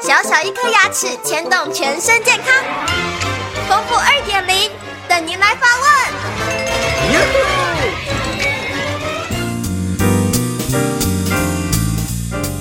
小小一颗牙齿牵动全身健康，丰富二点零等您来发问。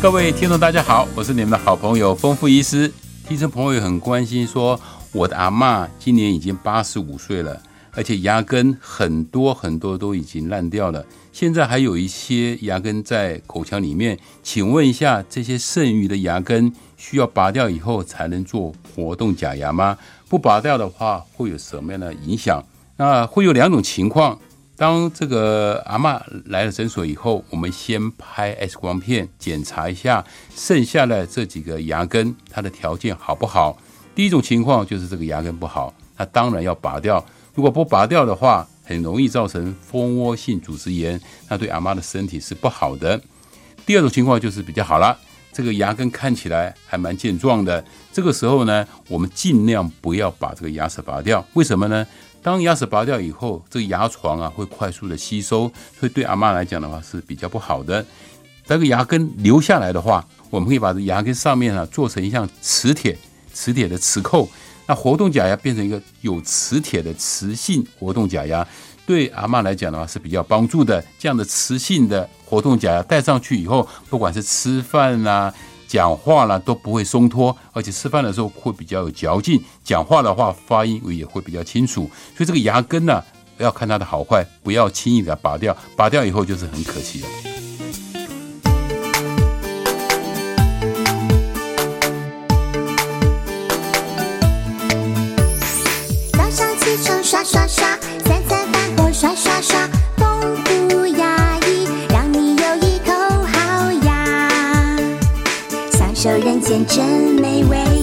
各位听众，大家好，我是你们的好朋友丰富医师。听众朋友很关心，说我的阿妈今年已经八十五岁了。而且牙根很多很多都已经烂掉了，现在还有一些牙根在口腔里面。请问一下，这些剩余的牙根需要拔掉以后才能做活动假牙吗？不拔掉的话会有什么样的影响？那会有两种情况。当这个阿妈来了诊所以后，我们先拍 X 光片检查一下剩下的这几个牙根，它的条件好不好？第一种情况就是这个牙根不好，那当然要拔掉。如果不拔掉的话，很容易造成蜂窝性组织炎，那对阿妈的身体是不好的。第二种情况就是比较好了，这个牙根看起来还蛮健壮的。这个时候呢，我们尽量不要把这个牙齿拔掉。为什么呢？当牙齿拔掉以后，这个牙床啊会快速的吸收，所以对阿妈来讲的话是比较不好的。这个牙根留下来的话，我们可以把这牙根上面啊做成一像磁铁、磁铁的磁扣。那活动假牙变成一个有磁铁的磁性活动假牙，对阿妈来讲的话是比较帮助的。这样的磁性的活动假牙戴上去以后，不管是吃饭啦、讲话啦都不会松脱，而且吃饭的时候会比较有嚼劲，讲话的话发音也会比较清楚。所以这个牙根呢，要看它的好坏，不要轻易的拔掉，拔掉以后就是很可惜了。刷刷刷，三餐饭后刷刷刷，丰富牙医，让你有一口好牙，享受人间真美味。